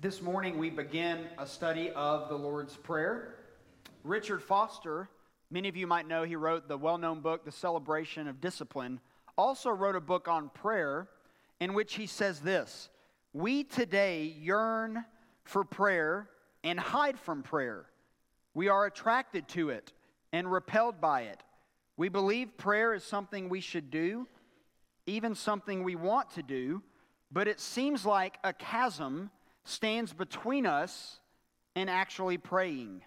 This morning we begin a study of the Lord's Prayer. Richard Foster, many of you might know, he wrote the well known book, The Celebration of Discipline, also wrote a book on prayer in which he says this We today yearn for prayer and hide from prayer. We are attracted to it and repelled by it. We believe prayer is something we should do, even something we want to do, but it seems like a chasm stands between us and actually praying.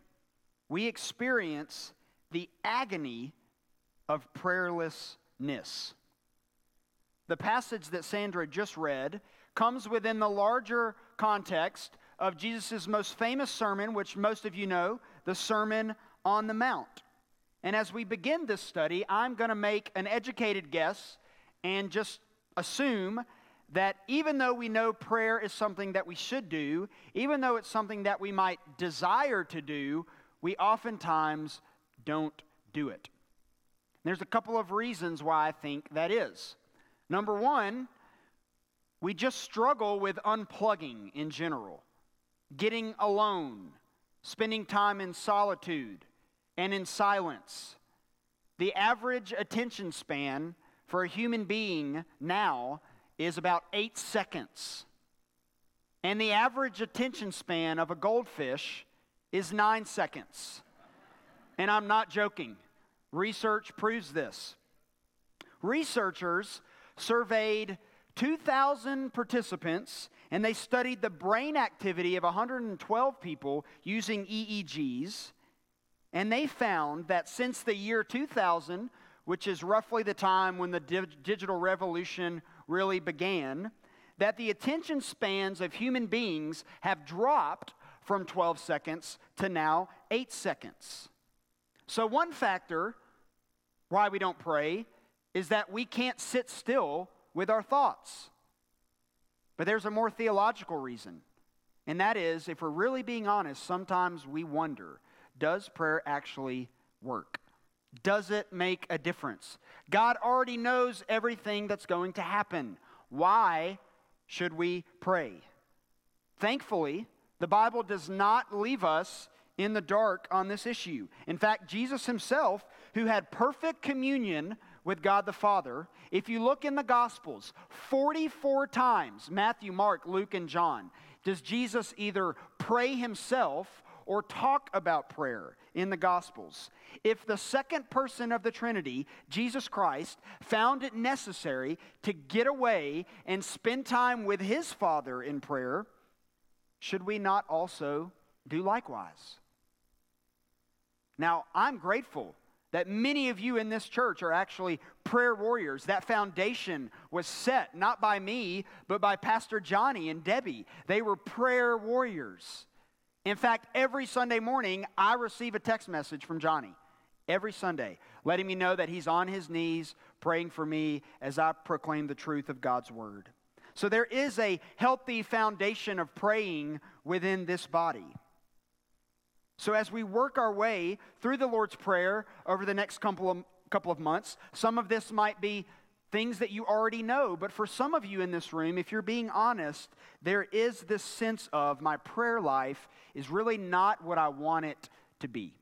We experience the agony of prayerlessness. The passage that Sandra just read comes within the larger context of Jesus' most famous sermon, which most of you know, the Sermon on the Mount. And as we begin this study, I'm going to make an educated guess and just assume that even though we know prayer is something that we should do, even though it's something that we might desire to do, we oftentimes don't do it. There's a couple of reasons why I think that is. Number one, we just struggle with unplugging in general, getting alone, spending time in solitude and in silence. The average attention span for a human being now is about eight seconds. And the average attention span of a goldfish is nine seconds. And I'm not joking. Research proves this. Researchers surveyed 2,000 participants and they studied the brain activity of 112 people using EEGs. And they found that since the year 2000, which is roughly the time when the di- digital revolution really began, that the attention spans of human beings have dropped from 12 seconds to now 8 seconds. So, one factor why we don't pray is that we can't sit still with our thoughts. But there's a more theological reason, and that is if we're really being honest, sometimes we wonder does prayer actually work? Does it make a difference? God already knows everything that's going to happen. Why should we pray? Thankfully, the Bible does not leave us in the dark on this issue. In fact, Jesus himself, who had perfect communion with God the Father, if you look in the Gospels, 44 times Matthew, Mark, Luke, and John does Jesus either pray himself or talk about prayer in the Gospels. If the second person of the Trinity, Jesus Christ, found it necessary to get away and spend time with his Father in prayer, should we not also do likewise? Now, I'm grateful that many of you in this church are actually prayer warriors. That foundation was set not by me, but by Pastor Johnny and Debbie. They were prayer warriors. In fact, every Sunday morning, I receive a text message from Johnny. Every Sunday, letting me know that he's on his knees praying for me as I proclaim the truth of God's word. So there is a healthy foundation of praying within this body. So as we work our way through the Lord's Prayer over the next couple of, couple of months, some of this might be things that you already know. But for some of you in this room, if you're being honest, there is this sense of my prayer life is really not what I want it to be.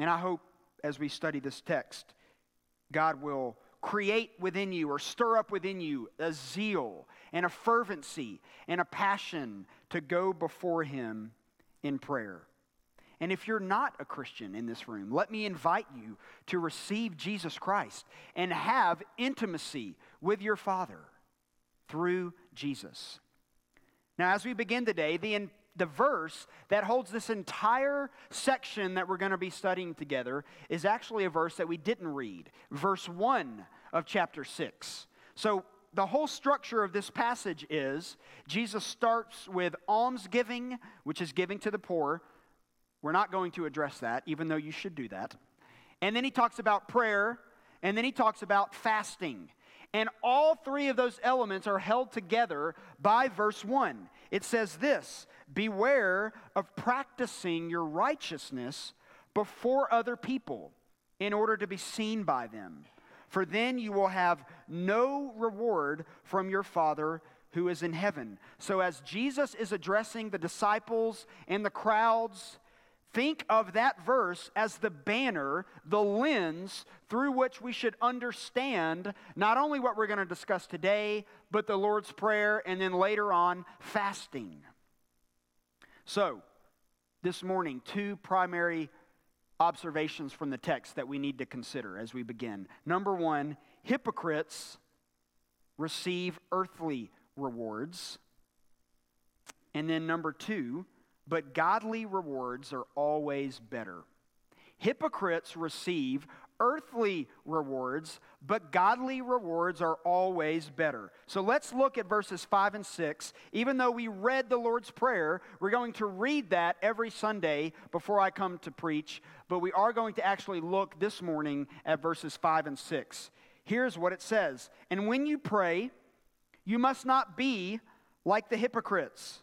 And I hope as we study this text, God will create within you or stir up within you a zeal and a fervency and a passion to go before Him in prayer. And if you're not a Christian in this room, let me invite you to receive Jesus Christ and have intimacy with your Father through Jesus. Now, as we begin today, the, the verse that holds this entire section that we're going to be studying together is actually a verse that we didn't read, verse 1 of chapter 6. So, the whole structure of this passage is Jesus starts with almsgiving, which is giving to the poor. We're not going to address that, even though you should do that. And then he talks about prayer, and then he talks about fasting. And all three of those elements are held together by verse 1. It says this Beware of practicing your righteousness before other people in order to be seen by them. For then you will have no reward from your Father who is in heaven. So, as Jesus is addressing the disciples and the crowds, think of that verse as the banner, the lens through which we should understand not only what we're going to discuss today, but the Lord's Prayer and then later on, fasting. So, this morning, two primary observations from the text that we need to consider as we begin. Number one, hypocrites receive earthly rewards. And then number two, but godly rewards are always better. Hypocrites receive earthly rewards, but godly rewards are always better. So let's look at verses 5 and 6. Even though we read the Lord's Prayer, we're going to read that every Sunday before I come to preach, but we are going to actually look this morning at verses 5 and 6. Here's what it says And when you pray, you must not be like the hypocrites,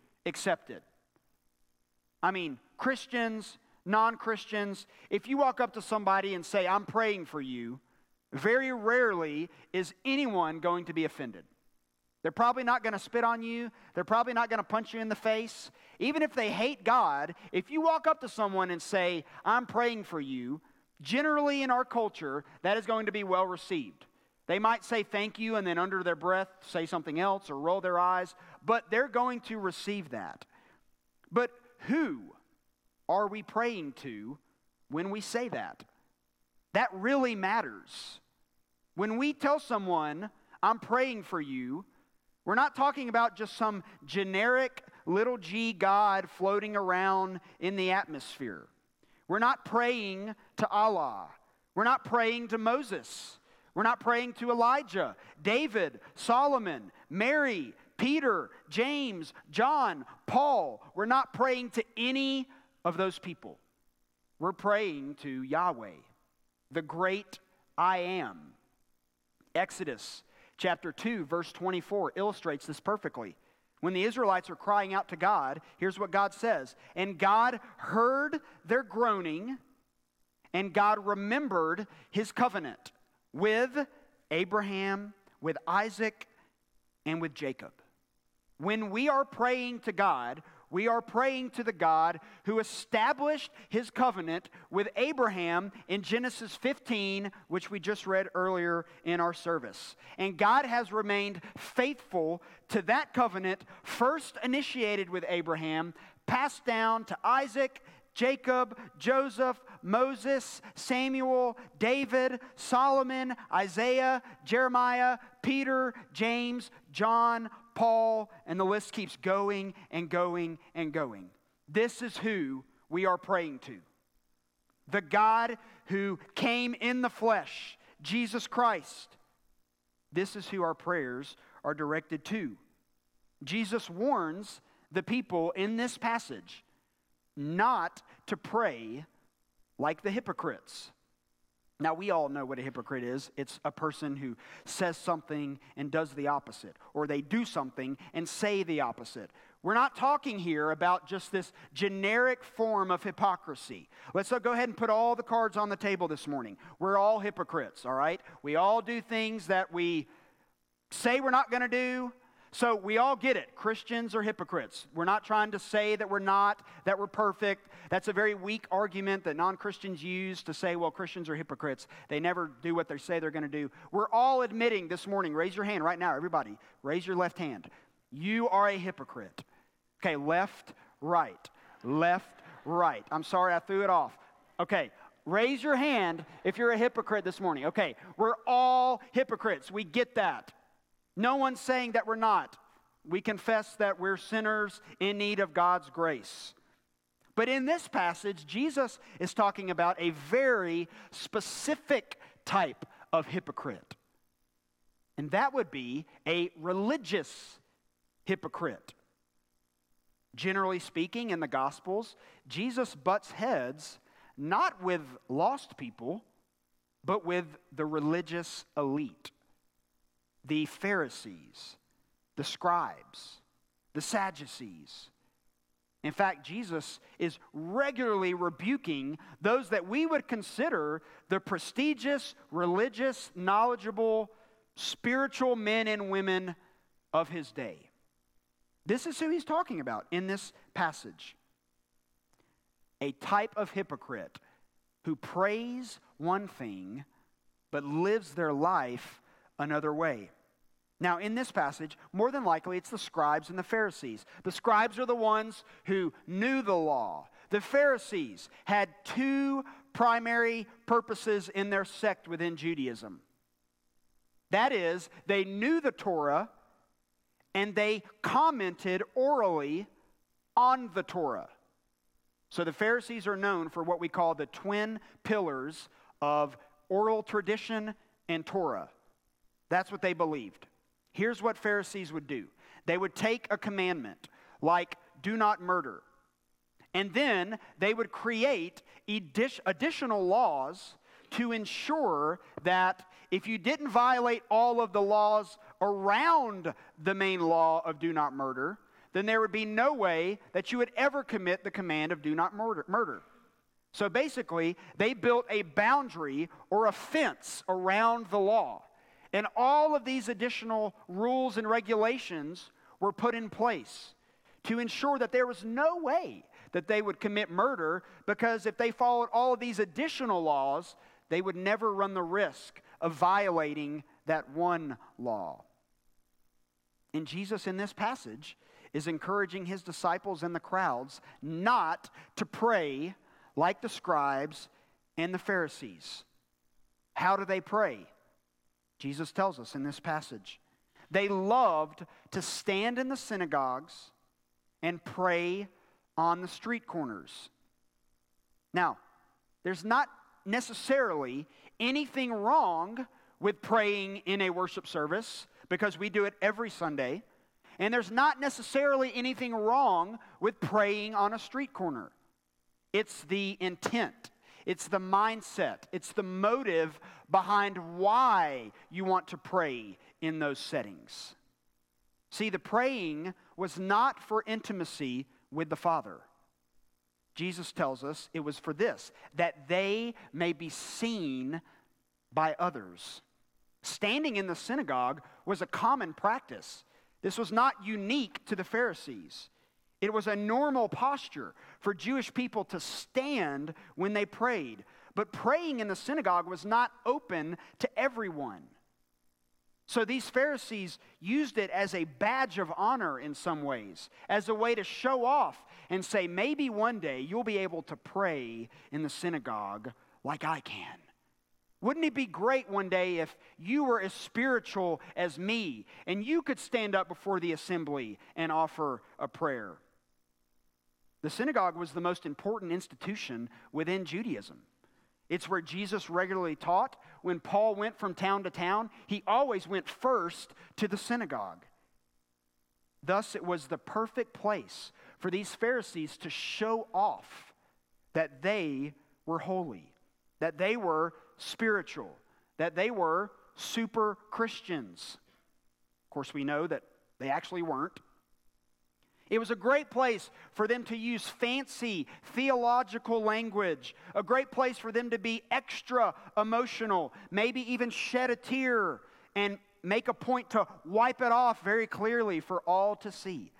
accepted. I mean, Christians, non Christians, if you walk up to somebody and say, I'm praying for you, very rarely is anyone going to be offended. They're probably not going to spit on you. They're probably not going to punch you in the face. Even if they hate God, if you walk up to someone and say, I'm praying for you, generally in our culture, that is going to be well received. They might say thank you and then under their breath say something else or roll their eyes, but they're going to receive that. But who are we praying to when we say that? That really matters. When we tell someone, I'm praying for you, we're not talking about just some generic little g God floating around in the atmosphere. We're not praying to Allah. We're not praying to Moses. We're not praying to Elijah, David, Solomon, Mary, Peter, James, John, Paul. We're not praying to any of those people. We're praying to Yahweh, the great I am. Exodus chapter 2, verse 24 illustrates this perfectly. When the Israelites are crying out to God, here's what God says And God heard their groaning, and God remembered his covenant with Abraham, with Isaac, and with Jacob. When we are praying to God, we are praying to the God who established his covenant with Abraham in Genesis 15, which we just read earlier in our service. And God has remained faithful to that covenant, first initiated with Abraham, passed down to Isaac Jacob, Joseph, Moses, Samuel, David, Solomon, Isaiah, Jeremiah, Peter, James, John, Paul, and the list keeps going and going and going. This is who we are praying to the God who came in the flesh, Jesus Christ. This is who our prayers are directed to. Jesus warns the people in this passage not to pray like the hypocrites. Now, we all know what a hypocrite is. It's a person who says something and does the opposite, or they do something and say the opposite. We're not talking here about just this generic form of hypocrisy. Let's go ahead and put all the cards on the table this morning. We're all hypocrites, all right? We all do things that we say we're not going to do, so we all get it. Christians are hypocrites. We're not trying to say that we're not, that we're perfect. That's a very weak argument that non Christians use to say, well, Christians are hypocrites. They never do what they say they're going to do. We're all admitting this morning, raise your hand right now, everybody. Raise your left hand. You are a hypocrite. Okay, left, right. Left, right. I'm sorry, I threw it off. Okay, raise your hand if you're a hypocrite this morning. Okay, we're all hypocrites. We get that. No one's saying that we're not. We confess that we're sinners in need of God's grace. But in this passage, Jesus is talking about a very specific type of hypocrite. And that would be a religious hypocrite. Generally speaking, in the Gospels, Jesus butts heads not with lost people, but with the religious elite, the Pharisees, the scribes, the Sadducees. In fact, Jesus is regularly rebuking those that we would consider the prestigious, religious, knowledgeable, spiritual men and women of his day. This is who he's talking about in this passage. A type of hypocrite who prays one thing but lives their life another way. Now, in this passage, more than likely it's the scribes and the Pharisees. The scribes are the ones who knew the law. The Pharisees had two primary purposes in their sect within Judaism. That is, they knew the Torah and they commented orally on the Torah. So the Pharisees are known for what we call the twin pillars of oral tradition and Torah. That's what they believed. Here's what Pharisees would do they would take a commandment like, do not murder, and then they would create additional laws to ensure that if you didn't violate all of the laws around the main law of do not murder, then there would be no way that you would ever commit the command of do not murder. murder. So basically, they built a boundary or a fence around the law. And all of these additional rules and regulations were put in place to ensure that there was no way that they would commit murder because if they followed all of these additional laws, they would never run the risk of violating that one law. And Jesus, in this passage, is encouraging his disciples and the crowds not to pray like the scribes and the Pharisees. How do they pray? Jesus tells us in this passage. They loved to stand in the synagogues and pray on the street corners. Now, there's not necessarily anything wrong with praying in a worship service because we do it every Sunday. And there's not necessarily anything wrong with praying on a street corner. It's the intent, it's the mindset, it's the motive behind why you want to pray in those settings. See, the praying was not for intimacy with the Father. Jesus tells us it was for this, that they may be seen by others. Standing in the synagogue was a common practice. This was not unique to the Pharisees. It was a normal posture for Jewish people to stand when they prayed. But praying in the synagogue was not open to everyone. So these Pharisees used it as a badge of honor in some ways, as a way to show off and say, maybe one day you'll be able to pray in the synagogue like I can. Wouldn't it be great one day if you were as spiritual as me and you could stand up before the assembly and offer a prayer? The synagogue was the most important institution within Judaism. It's where Jesus regularly taught. When Paul went from town to town, he always went first to the synagogue. Thus, it was the perfect place for these Pharisees to show off that they were holy, that they were spiritual, that they were super Christians. Of course, we know that they actually weren't. It was a great place for them to use fancy theological language, a great place for them to be extra emotional, maybe even shed a tear and make a point to wipe it off very clearly for all to see.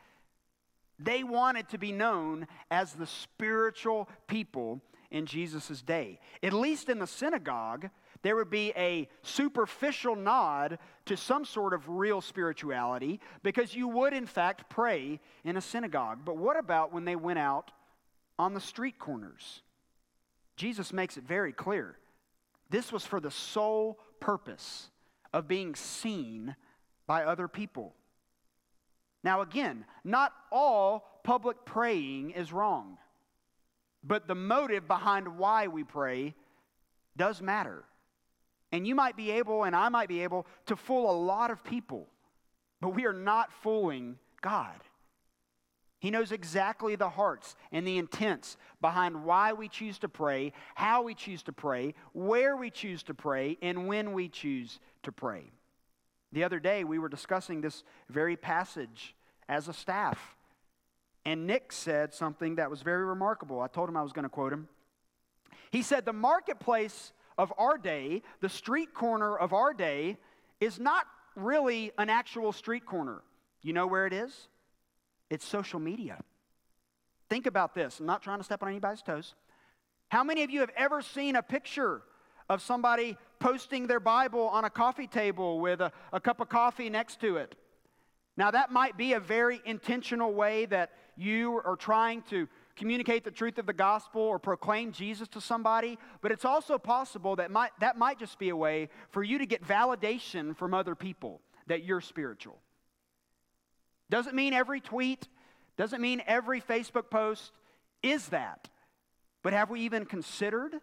They wanted to be known as the spiritual people in Jesus' day. At least in the synagogue, there would be a superficial nod to some sort of real spirituality because you would, in fact, pray in a synagogue. But what about when they went out on the street corners? Jesus makes it very clear. This was for the sole purpose of being seen by other people. Now, again, not all public praying is wrong, but the motive behind why we pray does matter. And you might be able, and I might be able, to fool a lot of people, but we are not fooling God. He knows exactly the hearts and the intents behind why we choose to pray, how we choose to pray, where we choose to pray, and when we choose to pray. The other day, we were discussing this very passage as a staff. And Nick said something that was very remarkable. I told him I was going to quote him. He said, The marketplace of our day, the street corner of our day, is not really an actual street corner. You know where it is? It's social media. Think about this. I'm not trying to step on anybody's toes. How many of you have ever seen a picture of somebody posting their Bible on a coffee table with a, a cup of coffee next to it? Now, that might be a very intentional way that you are trying to communicate the truth of the gospel or proclaim Jesus to somebody, but it's also possible that might, that might just be a way for you to get validation from other people that you're spiritual. Doesn't mean every tweet, doesn't mean every Facebook post is that. But have we even considered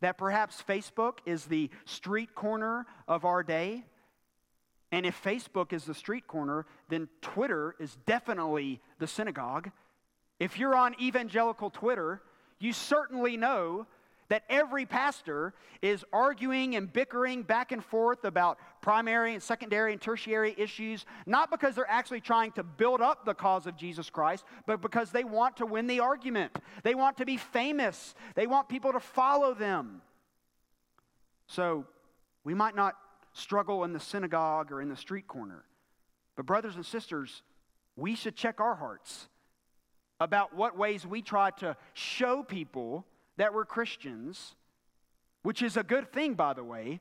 that perhaps Facebook is the street corner of our day? And if Facebook is the street corner, then Twitter is definitely the synagogue. If you're on evangelical Twitter, you certainly know that every pastor is arguing and bickering back and forth about primary and secondary and tertiary issues, not because they're actually trying to build up the cause of Jesus Christ, but because they want to win the argument. They want to be famous, they want people to follow them. So we might not struggle in the synagogue or in the street corner, but, brothers and sisters, we should check our hearts about what ways we try to show people that we're Christians, which is a good thing, by the way,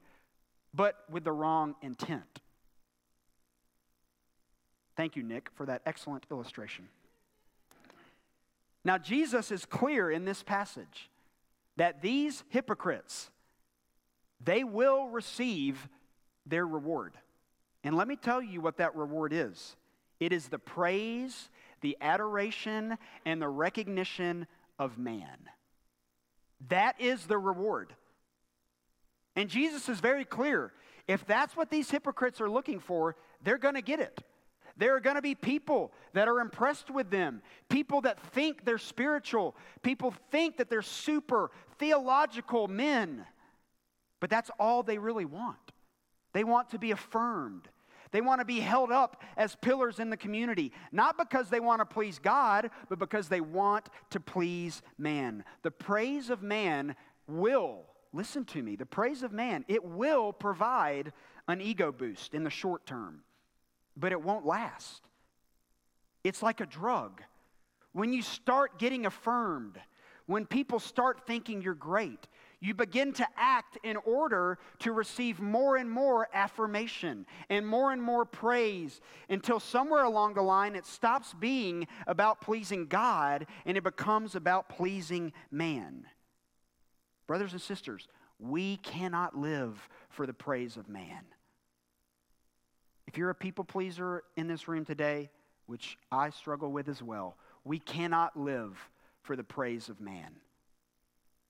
but with the wrong intent. Thank you, Nick, for that excellent illustration. Now, Jesus is clear in this passage that these hypocrites, they will receive their reward. And let me tell you what that reward is it is the praise, the adoration, and the recognition of man. That is the reward. And Jesus is very clear. If that's what these hypocrites are looking for, they're going to get it. There are going to be people that are impressed with them, people that think they're spiritual, people think that they're super theological men. But that's all they really want. They want to be affirmed. They want to be held up as pillars in the community, not because they want to please God, but because they want to please man. The praise of man will, listen to me, the praise of man, it will provide an ego boost in the short term, but it won't last. It's like a drug. When you start getting affirmed, when people start thinking you're great, you begin to act in order to receive more and more affirmation and more and more praise until somewhere along the line it stops being about pleasing God and it becomes about pleasing man. Brothers and sisters, we cannot live for the praise of man. If you're a people pleaser in this room today, which I struggle with as well, we cannot live for the praise of man.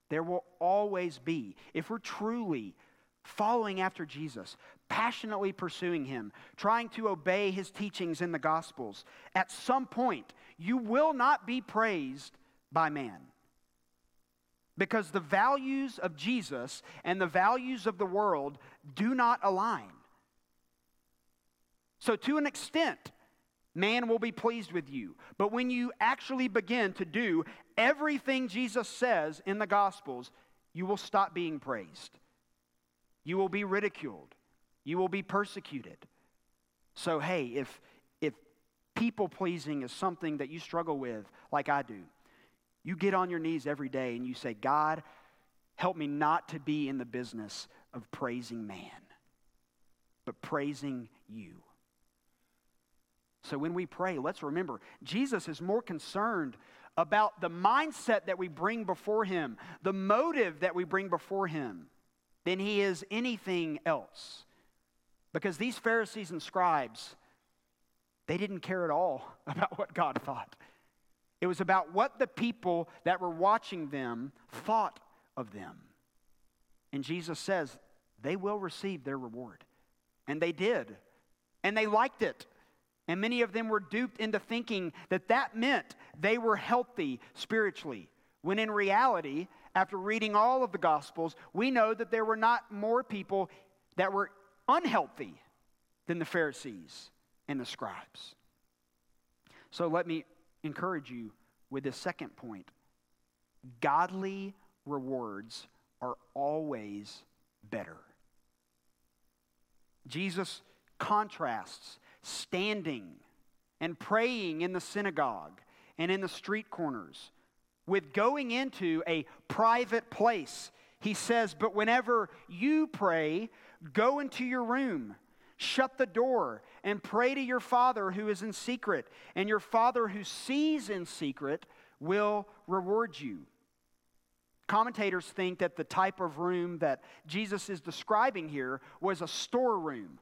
There will always be, if we're truly following after Jesus, passionately pursuing Him, trying to obey His teachings in the Gospels, at some point, you will not be praised by man. Because the values of Jesus and the values of the world do not align. So, to an extent, man will be pleased with you. But when you actually begin to do everything Jesus says in the Gospels, you will stop being praised. You will be ridiculed. You will be persecuted. So, hey, if, if people pleasing is something that you struggle with, like I do, you get on your knees every day and you say, God, help me not to be in the business of praising man, but praising you. So when we pray, let's remember Jesus is more concerned about the mindset that we bring before him, the motive that we bring before him, than he is anything else. Because these Pharisees and scribes, they didn't care at all about what God thought. It was about what the people that were watching them thought of them. And Jesus says, they will receive their reward. And they did. And they liked it. And many of them were duped into thinking that that meant they were healthy spiritually. When in reality, after reading all of the Gospels, we know that there were not more people that were unhealthy than the Pharisees and the scribes. So let me encourage you with this second point godly rewards are always better. Jesus contrasts standing and praying in the synagogue and in the street corners with going into a private place. He says, But whenever you pray, go into your room, shut the door, and pray to your Father who is in secret, and your Father who sees in secret will reward you. Commentators think that the type of room that Jesus is describing here was a storeroom.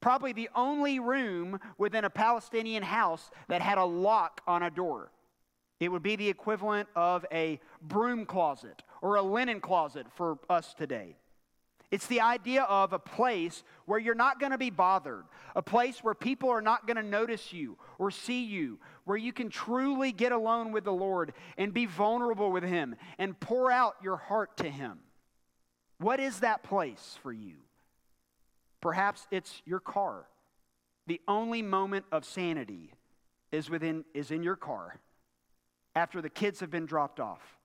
Probably the only room within a Palestinian house that had a lock on a door. It would be the equivalent of a broom closet or a linen closet for us today. It's the idea of a place where you're not going to be bothered, a place where people are not going to notice you or see you, where you can truly get alone with the Lord and be vulnerable with Him and pour out your heart to Him. What is that place for you? Perhaps it's your car. The only moment of sanity is within is in your car after the kids have been dropped off,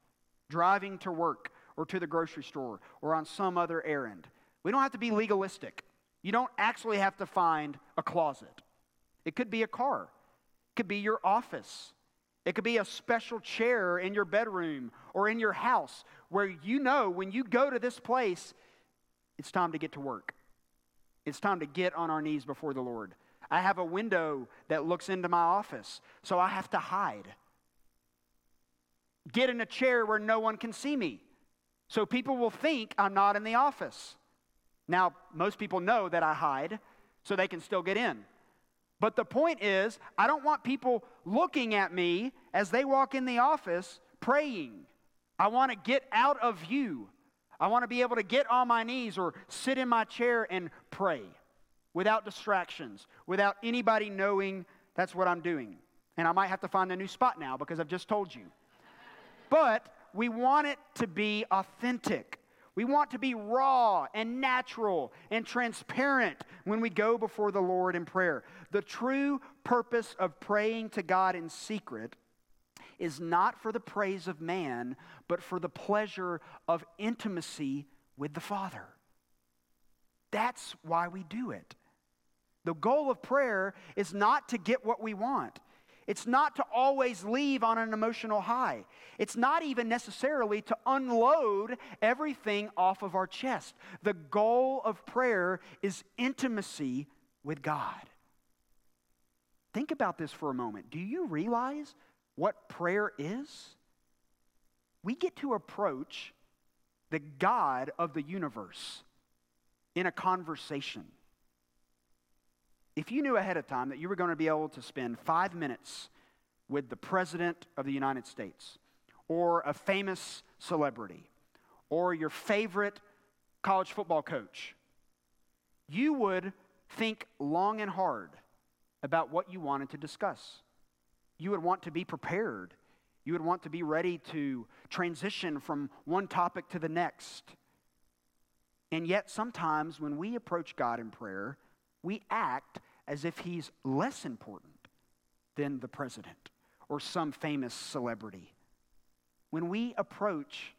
driving to work or to the grocery store or on some other errand. We don't have to be legalistic. You don't actually have to find a closet. It could be a car, it could be your office, it could be a special chair in your bedroom or in your house where you know when you go to this place, it's time to get to work. It's time to get on our knees before the Lord. I have a window that looks into my office, so I have to hide. Get in a chair where no one can see me. So people will think I'm not in the office. Now, most people know that I hide, so they can still get in. But the point is, I don't want people looking at me as they walk in the office praying. I want to get out of view. I want to be able to get on my knees or sit in my chair and pray without distractions, without anybody knowing that's what I'm doing. And I might have to find a new spot now because I've just told you. But we want it to be authentic. We want to be raw and natural and transparent when we go before the Lord in prayer. The true purpose of praying to God in secret is not for the praise of man, but for the pleasure of intimacy with the Father. That's why we do it. The goal of prayer is not to get what we want. It's not to always leave on an emotional high. It's not even necessarily to unload everything off of our chest. The goal of prayer is intimacy with God. Think about this for a moment. Do you realize what prayer is? We get to approach the God of the universe in a conversation. If you knew ahead of time that you were going to be able to spend five minutes with the President of the United States, or a famous celebrity, or your favorite college football coach, you would think long and hard about what you wanted to discuss. You would want to be prepared. You would want to be ready to transition from one topic to the next. And yet, sometimes when we approach God in prayer, we act as if he's less important than the president or some famous celebrity. When we approach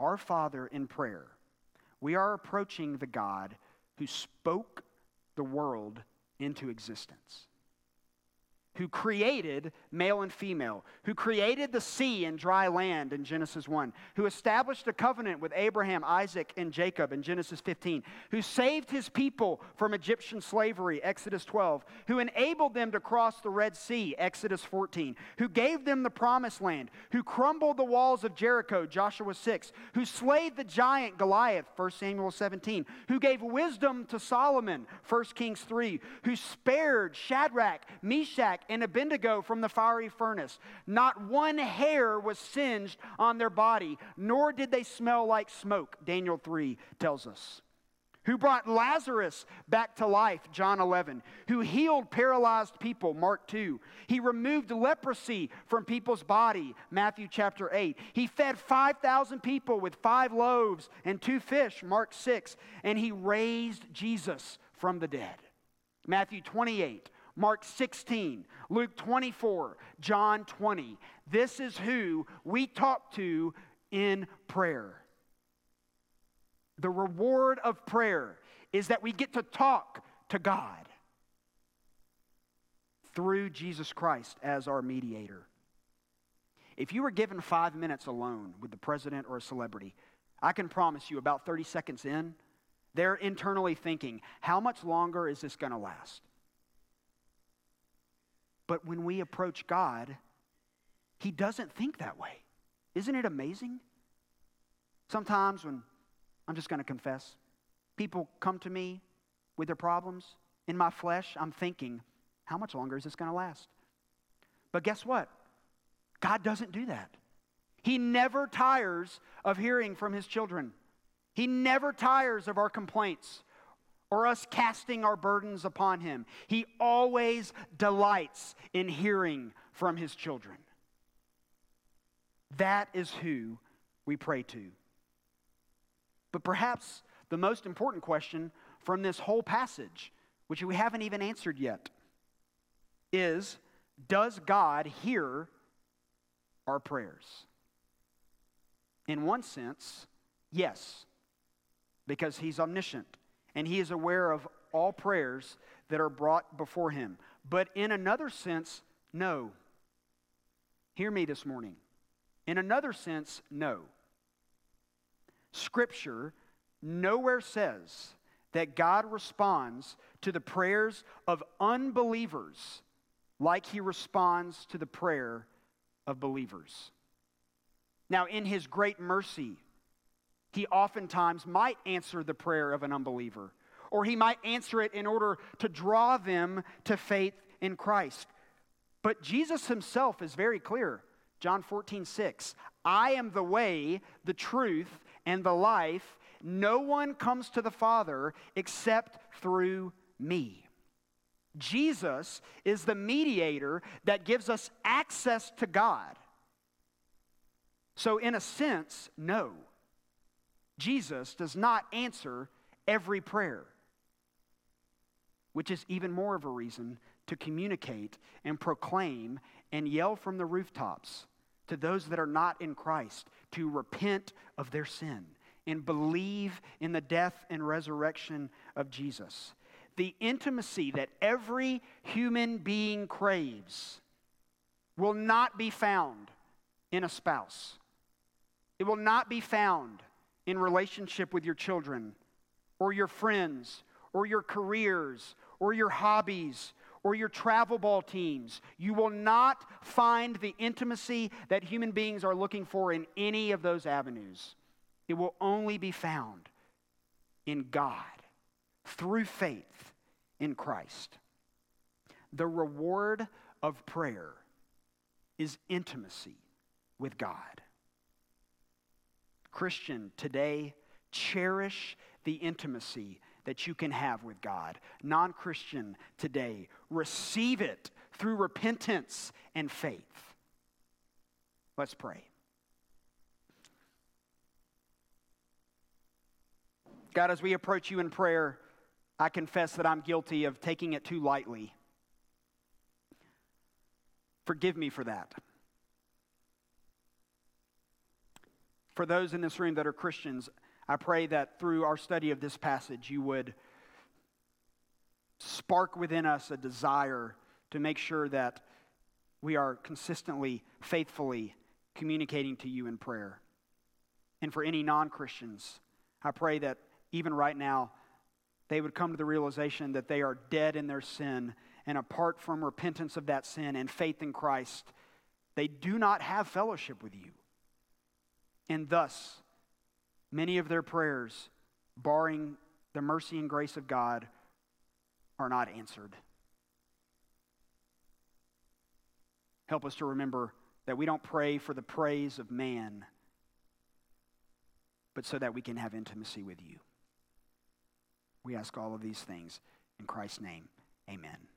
our Father in prayer, we are approaching the God who spoke the world into existence who created male and female, who created the sea and dry land in Genesis 1, who established a covenant with Abraham, Isaac, and Jacob in Genesis 15, who saved his people from Egyptian slavery, Exodus 12, who enabled them to cross the Red Sea, Exodus 14, who gave them the promised land, who crumbled the walls of Jericho, Joshua 6, who slayed the giant Goliath, 1 Samuel 17, who gave wisdom to Solomon, 1 Kings 3, who spared Shadrach, Meshach, and Abednego from the fiery furnace. Not one hair was singed on their body, nor did they smell like smoke, Daniel 3 tells us. who brought Lazarus back to life, John 11, who healed paralyzed people, Mark 2. He removed leprosy from people's body, Matthew chapter 8. He fed 5,000 people with five loaves and two fish, Mark 6. And he raised Jesus from the dead, Matthew 28. Mark 16, Luke 24, John 20. This is who we talk to in prayer. The reward of prayer is that we get to talk to God through Jesus Christ as our mediator. If you were given five minutes alone with the president or a celebrity, I can promise you about 30 seconds in, they're internally thinking, how much longer is this going to last? But when we approach God, He doesn't think that way. Isn't it amazing? Sometimes when I'm just going to confess. People come to me with their problems. In my flesh, I'm thinking, how much longer is this going to last? But guess what? God doesn't do that. He never tires of hearing from his children. He never tires of our complaints or us casting our burdens upon him. He always delights in hearing from his children. That is who we pray to. But perhaps the most important question from this whole passage, which we haven't even answered yet, is Does God hear our prayers? In one sense, yes, because He's omniscient and He is aware of all prayers that are brought before Him. But in another sense, no. Hear me this morning. In another sense, no. Scripture nowhere says that God responds to the prayers of unbelievers like he responds to the prayer of believers. Now, in his great mercy, he oftentimes might answer the prayer of an unbeliever, or he might answer it in order to draw them to faith in Christ. But Jesus himself is very clear. John 14, 6. I am the way, the truth, and the life. No one comes to the Father except through me. Jesus is the mediator that gives us access to God. So, in a sense, no. Jesus does not answer every prayer, which is even more of a reason to communicate and proclaim and yell from the rooftops to those that are not in Christ to repent of their sin and believe in the death and resurrection of Jesus. The intimacy that every human being craves will not be found in a spouse. It will not be found in relationship with your children or your friends or your careers or your hobbies or your travel ball teams. You will not find the intimacy that human beings are looking for in any of those avenues. It will only be found in God through faith in Christ. The reward of prayer is intimacy with God. Christian, today, cherish the intimacy that you can have with God. Non Christian today, receive it through repentance and faith. Let's pray. God, as we approach you in prayer, I confess that I'm guilty of taking it too lightly. Forgive me for that. For those in this room that are Christians, I pray that through our study of this passage, you would spark within us a desire to make sure that we are consistently, faithfully communicating to you in prayer. And for any non Christians, I pray that even right now, they would come to the realization that they are dead in their sin, and apart from repentance of that sin and faith in Christ, they do not have fellowship with you. And thus, Many of their prayers, barring the mercy and grace of God, are not answered. Help us to remember that we don't pray for the praise of man, but so that we can have intimacy with you. We ask all of these things in Christ's name. Amen.